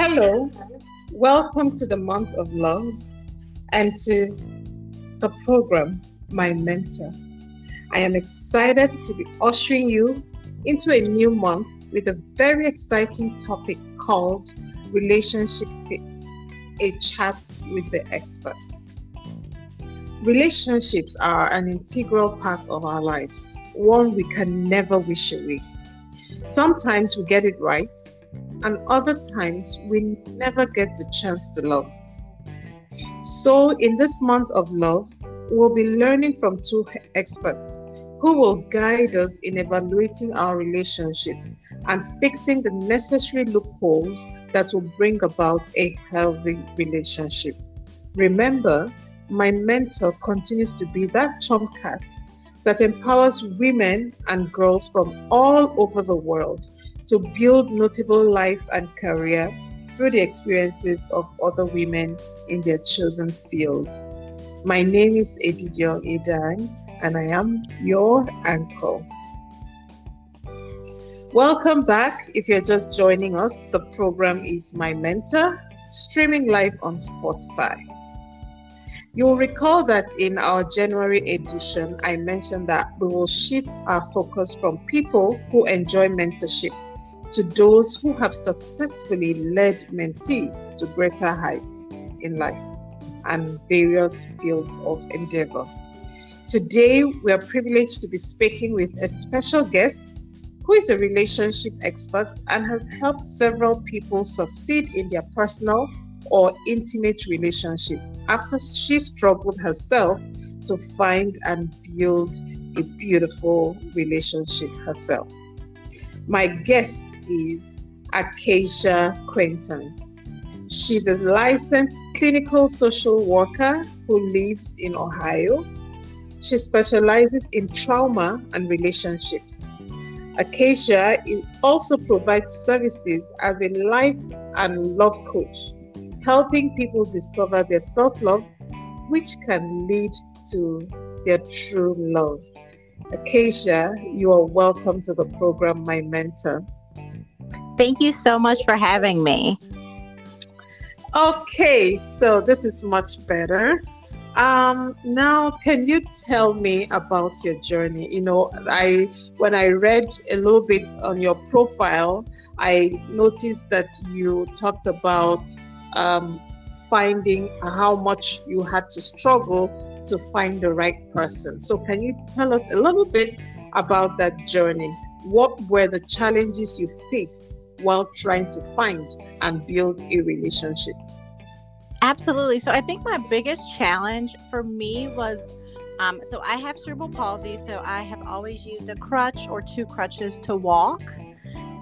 Hello, welcome to the month of love and to the program, My Mentor. I am excited to be ushering you into a new month with a very exciting topic called Relationship Fix a chat with the experts. Relationships are an integral part of our lives, one we can never wish away. Sometimes we get it right, and other times we never get the chance to love. So, in this month of love, we'll be learning from two experts who will guide us in evaluating our relationships and fixing the necessary loopholes that will bring about a healthy relationship. Remember, my mentor continues to be that Chomcast that empowers women and girls from all over the world to build notable life and career through the experiences of other women in their chosen fields. My name is Edidiong Idang, and I am your anchor. Welcome back. If you're just joining us, the program is My Mentor, streaming live on Spotify. You'll recall that in our January edition, I mentioned that we will shift our focus from people who enjoy mentorship to those who have successfully led mentees to greater heights in life and various fields of endeavor. Today, we are privileged to be speaking with a special guest who is a relationship expert and has helped several people succeed in their personal or intimate relationships after she struggled herself to find and build a beautiful relationship herself. My guest is Acacia Quaintance. She's a licensed clinical social worker who lives in Ohio. She specializes in trauma and relationships. Acacia also provides services as a life and love coach, helping people discover their self love, which can lead to their true love. Acacia, you are welcome to the program, my mentor. Thank you so much for having me. Okay, so this is much better. Um, now, can you tell me about your journey? You know, I when I read a little bit on your profile, I noticed that you talked about um, finding how much you had to struggle to find the right person. So, can you tell us a little bit about that journey? What were the challenges you faced while trying to find and build a relationship? Absolutely. So, I think my biggest challenge for me was um, so I have cerebral palsy, so I have always used a crutch or two crutches to walk.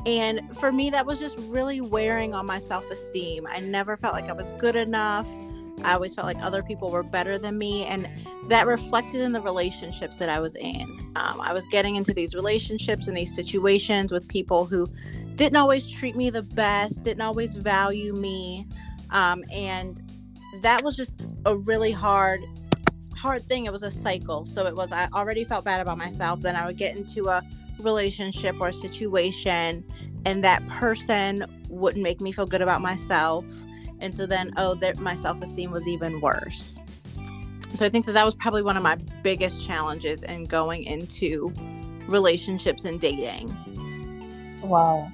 And for me, that was just really wearing on my self esteem. I never felt like I was good enough. I always felt like other people were better than me. And that reflected in the relationships that I was in. Um, I was getting into these relationships and these situations with people who didn't always treat me the best, didn't always value me. Um, and that was just a really hard hard thing it was a cycle so it was i already felt bad about myself then i would get into a relationship or situation and that person wouldn't make me feel good about myself. And so then oh that my self-esteem was even worse. So i think that that was probably one of my biggest challenges in going into relationships and dating. Wow.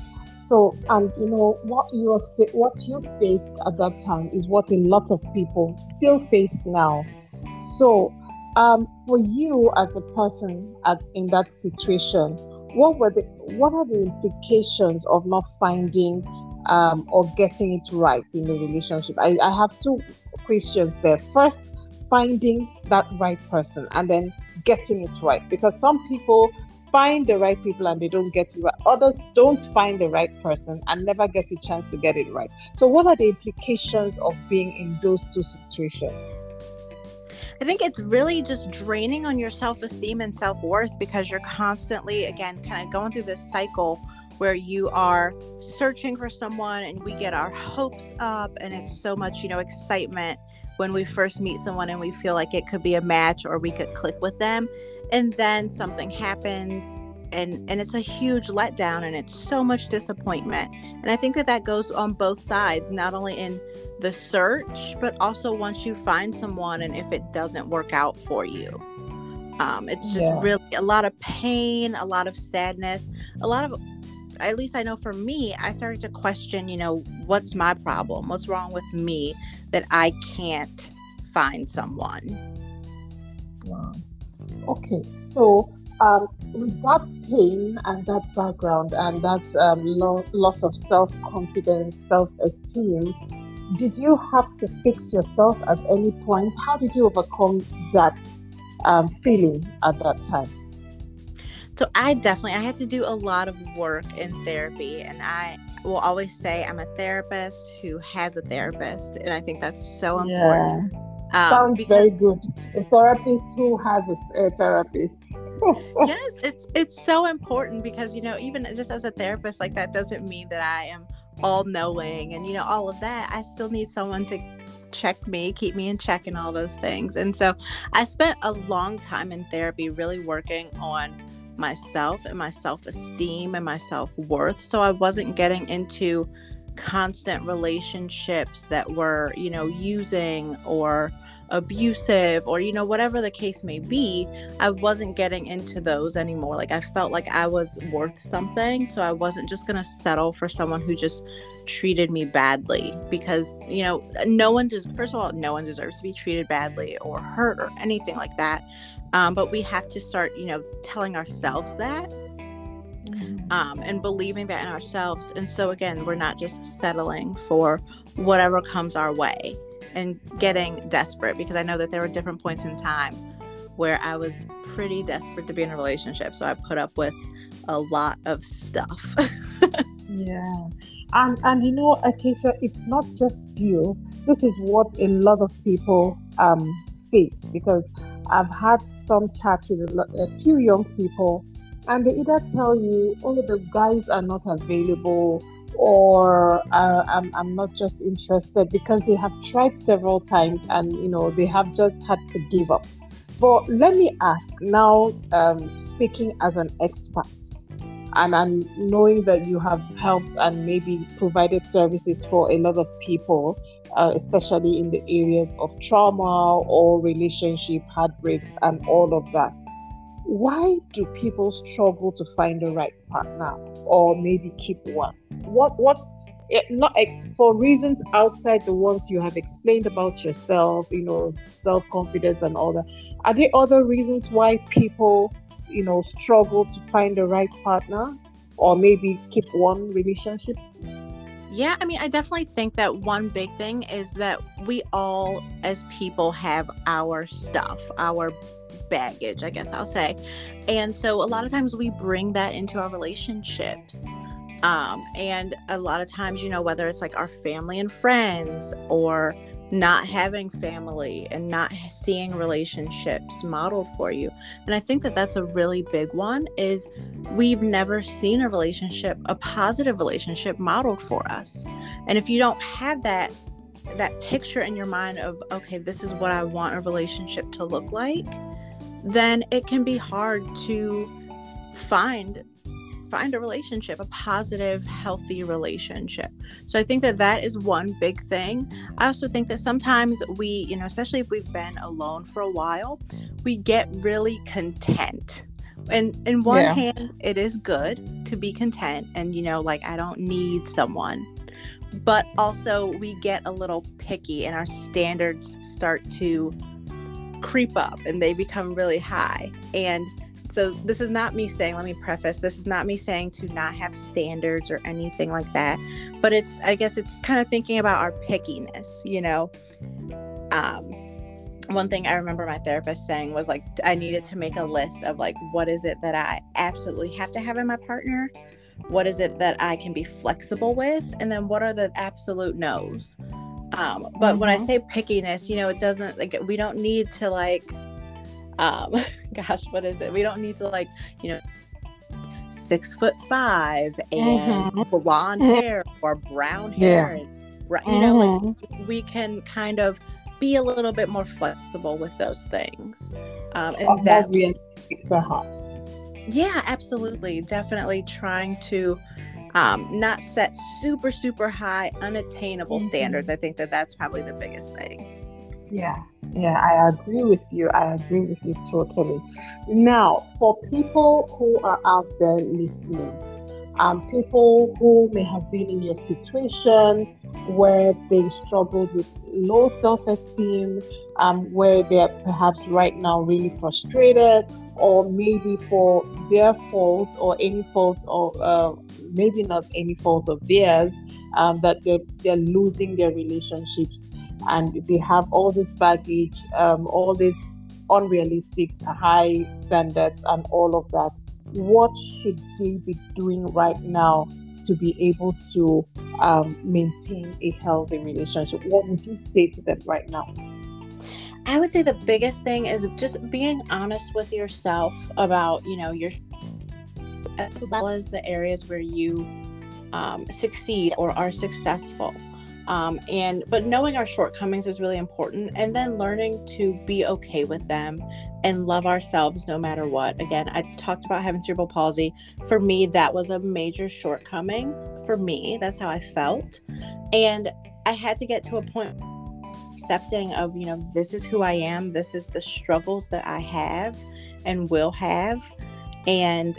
So and you know what you what you faced at that time is what a lot of people still face now. So um, for you as a person at, in that situation what were the what are the implications of not finding um, or getting it right in the relationship. I, I have two questions there. First, finding that right person and then getting it right. Because some people find the right people and they don't get it right. Others don't find the right person and never get a chance to get it right. So, what are the implications of being in those two situations? I think it's really just draining on your self esteem and self worth because you're constantly, again, kind of going through this cycle where you are searching for someone and we get our hopes up and it's so much, you know, excitement when we first meet someone and we feel like it could be a match or we could click with them. And then something happens and and it's a huge letdown and it's so much disappointment. And i think that that goes on both sides not only in the search but also once you find someone and if it doesn't work out for you. Um, it's just yeah. really a lot of pain a lot of sadness a lot of at least i know for me i started to question you know what's my problem? What's wrong with me that i can't find someone? Wow. Okay so um, with that pain and that background and that um, lo- loss of self confidence, self esteem, did you have to fix yourself at any point? How did you overcome that um, feeling at that time? So I definitely I had to do a lot of work in therapy, and I will always say I'm a therapist who has a therapist, and I think that's so important. Yeah. Um, Sounds because, very good. A therapist who has a, a therapist. yes, it's it's so important because you know even just as a therapist, like that doesn't mean that I am all knowing and you know all of that. I still need someone to check me, keep me in check, and all those things. And so I spent a long time in therapy, really working on myself and my self esteem and my self worth. So I wasn't getting into constant relationships that were, you know, using or abusive or you know whatever the case may be i wasn't getting into those anymore like i felt like i was worth something so i wasn't just going to settle for someone who just treated me badly because you know no one does first of all no one deserves to be treated badly or hurt or anything like that um, but we have to start you know telling ourselves that mm-hmm. um, and believing that in ourselves and so again we're not just settling for whatever comes our way and getting desperate because I know that there were different points in time where I was pretty desperate to be in a relationship. So I put up with a lot of stuff. yeah. And and you know, Acacia, it's not just you. This is what a lot of people um face because I've had some chat with a, a few young people and they either tell you, oh, the guys are not available or uh, I'm, I'm not just interested because they have tried several times and you know they have just had to give up. But let me ask now um, speaking as an expert and I'm knowing that you have helped and maybe provided services for a lot of people uh, especially in the areas of trauma or relationship heartbreaks and all of that why do people struggle to find the right partner or maybe keep one? What what's eh, not eh, for reasons outside the ones you have explained about yourself you know self-confidence and all that are there other reasons why people you know struggle to find the right partner or maybe keep one relationship? Yeah, I mean, I definitely think that one big thing is that we all, as people, have our stuff, our baggage, I guess I'll say. And so a lot of times we bring that into our relationships. Um, and a lot of times, you know, whether it's like our family and friends or not having family and not seeing relationships modeled for you. And I think that that's a really big one is we've never seen a relationship, a positive relationship modeled for us. And if you don't have that that picture in your mind of okay, this is what I want a relationship to look like, then it can be hard to find find a relationship a positive healthy relationship. So i think that that is one big thing. I also think that sometimes we you know especially if we've been alone for a while we get really content. And in one yeah. hand it is good to be content and you know like i don't need someone. But also we get a little picky and our standards start to creep up and they become really high. And so this is not me saying, let me preface, this is not me saying to not have standards or anything like that. But it's I guess it's kind of thinking about our pickiness, you know. Um one thing I remember my therapist saying was like I needed to make a list of like what is it that I absolutely have to have in my partner? What is it that I can be flexible with? And then what are the absolute no's? Um, but mm-hmm. when I mm-hmm. say pickiness, you know, it doesn't like we don't need to like um gosh, what is it? We don't need to like, you know, six foot five and mm-hmm. blonde hair or brown hair yeah. and you know, mm-hmm. like we can kind of be a little bit more flexible with those things. Um and that realistic perhaps. Yeah, absolutely. Definitely trying to um, not set super, super high, unattainable mm-hmm. standards. I think that that's probably the biggest thing. Yeah, yeah, I agree with you. I agree with you totally. Now, for people who are out there listening, um, people who may have been in your situation where they struggled with low self esteem, um, where they're perhaps right now really frustrated, or maybe for their fault or any fault or uh, maybe not any fault of theirs, um, that they're, they're losing their relationships and they have all this baggage, um, all these unrealistic high standards, and all of that. What should they be doing right now to be able to um, maintain a healthy relationship? What would you say to them right now? I would say the biggest thing is just being honest with yourself about, you know, your as well as the areas where you um, succeed or are successful um, and but knowing our shortcomings is really important and then learning to be okay with them and love ourselves no matter what. Again i talked about having cerebral palsy. For me that was a major shortcoming. For me that's how i felt. And i had to get to a point accepting of you know this is who i am. This is the struggles that i have and will have. And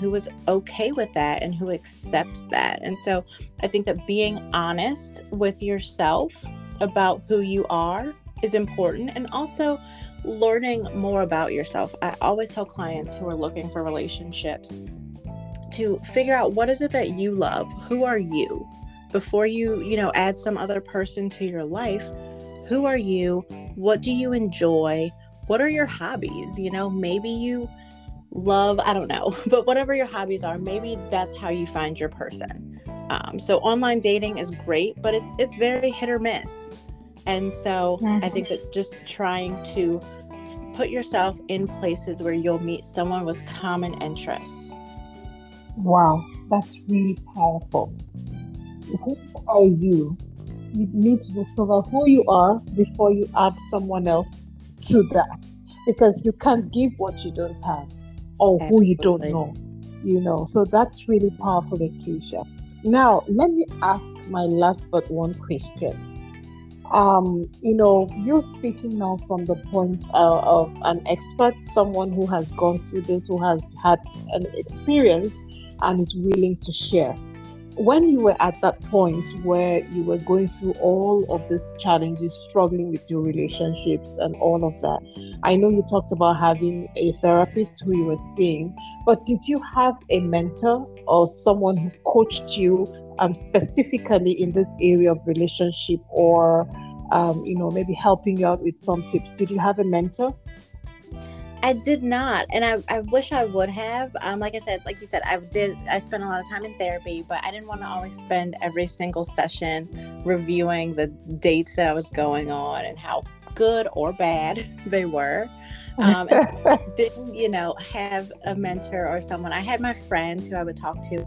who is okay with that and who accepts that. And so I think that being honest with yourself about who you are is important and also learning more about yourself. I always tell clients who are looking for relationships to figure out what is it that you love? Who are you? Before you, you know, add some other person to your life, who are you? What do you enjoy? What are your hobbies? You know, maybe you love i don't know but whatever your hobbies are maybe that's how you find your person um, so online dating is great but it's it's very hit or miss and so mm-hmm. i think that just trying to put yourself in places where you'll meet someone with common interests wow that's really powerful who are you you need to discover who you are before you add someone else to that because you can't give what you don't have or who you don't know. You know, so that's really powerful, Acacia. Now, let me ask my last but one question. Um, you know, you're speaking now from the point uh, of an expert, someone who has gone through this, who has had an experience and is willing to share when you were at that point where you were going through all of these challenges, struggling with your relationships and all of that, I know you talked about having a therapist who you were seeing, but did you have a mentor or someone who coached you um, specifically in this area of relationship or, um, you know, maybe helping you out with some tips? Did you have a mentor? I did not, and I, I wish I would have. Um, like I said, like you said, I did. I spent a lot of time in therapy, but I didn't want to always spend every single session reviewing the dates that I was going on and how good or bad they were. Um, I didn't, you know, have a mentor or someone. I had my friends who I would talk to,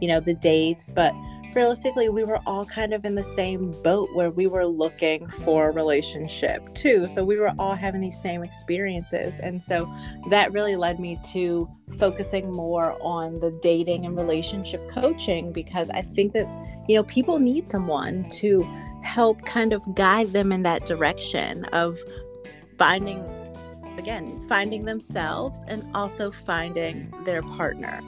you know, the dates, but realistically, we were all kind of in the same boat where we were looking for a relationship too. So we were all having these same experiences. And so that really led me to focusing more on the dating and relationship coaching because I think that, you know, people need someone to help kind of guide them in that direction of finding again finding themselves and also finding their partner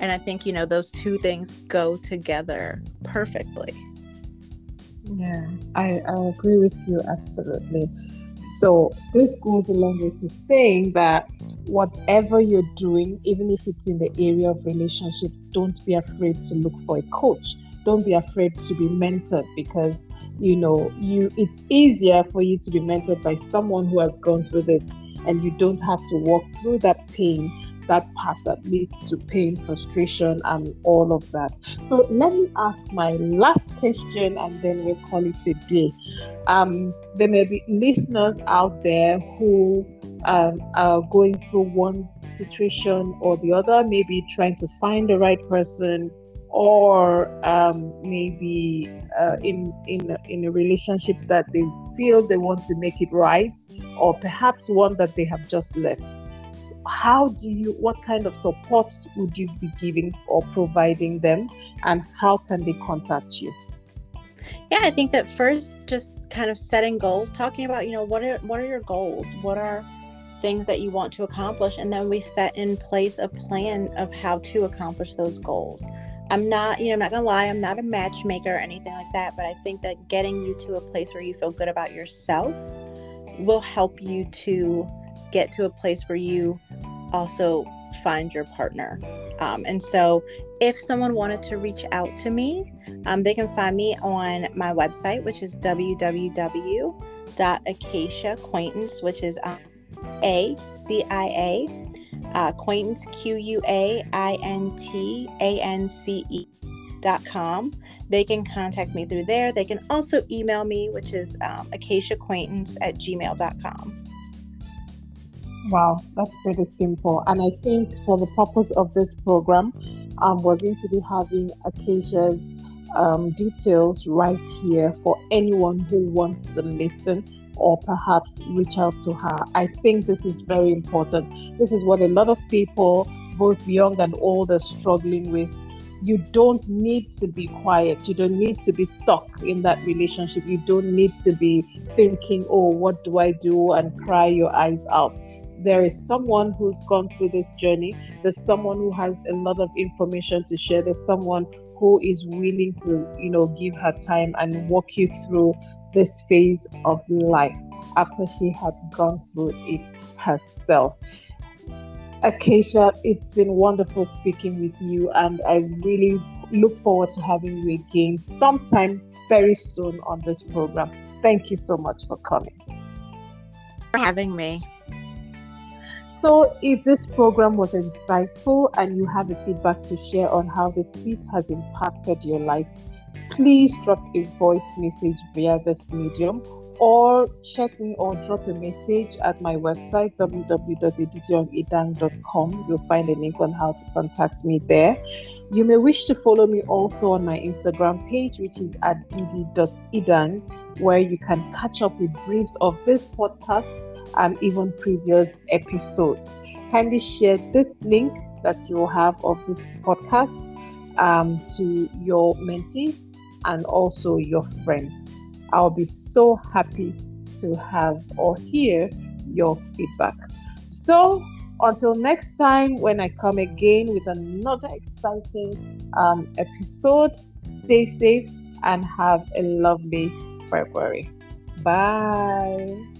and I think, you know, those two things go together perfectly. Yeah, I, I agree with you absolutely. So, this goes along with you saying that whatever you're doing, even if it's in the area of relationship, don't be afraid to look for a coach. Don't be afraid to be mentored because you know you it's easier for you to be mentored by someone who has gone through this and you don't have to walk through that pain that path that leads to pain, frustration, and all of that. So let me ask my last question and then we'll call it a day. Um, there may be listeners out there who um, are going through one situation or the other, maybe trying to find the right person or um, maybe uh, in in in a relationship that they feel they want to make it right, or perhaps one that they have just left? How do you what kind of support would you be giving or providing them and how can they contact you? Yeah i think that first just kind of setting goals talking about you know what are what are your goals? What are things that you want to accomplish and then we set in place a plan of how to accomplish those goals i'm not you know i'm not gonna lie i'm not a matchmaker or anything like that but i think that getting you to a place where you feel good about yourself will help you to get to a place where you also find your partner. Um, and so, if someone wanted to reach out to me, um, they can find me on my website, which is www.acacia which is um, A C I A, uh, Quaintance, Q U A I N T A N C E. Dot com. They can contact me through there. They can also email me, which is um, acaciaquaintance at gmail.com. Wow, that's pretty simple. And I think for the purpose of this program, um, we're going to be having Acacia's um, details right here for anyone who wants to listen or perhaps reach out to her. I think this is very important. This is what a lot of people, both young and old, are struggling with. You don't need to be quiet. You don't need to be stuck in that relationship. You don't need to be thinking, oh, what do I do? and cry your eyes out there is someone who's gone through this journey. There's someone who has a lot of information to share. There's someone who is willing to, you know, give her time and walk you through this phase of life after she had gone through it herself. Acacia, it's been wonderful speaking with you, and I really look forward to having you again sometime very soon on this program. Thank you so much for coming. For having me. So, if this program was insightful and you have a feedback to share on how this piece has impacted your life, please drop a voice message via this medium or check me or drop a message at my website www.edidiongidang.com. You'll find a link on how to contact me there. You may wish to follow me also on my Instagram page, which is at didi.idang, where you can catch up with briefs of this podcast and even previous episodes. Kindly share this link that you have of this podcast um, to your mentees and also your friends. I'll be so happy to have or hear your feedback. So, until next time, when I come again with another exciting um, episode, stay safe and have a lovely February. Bye.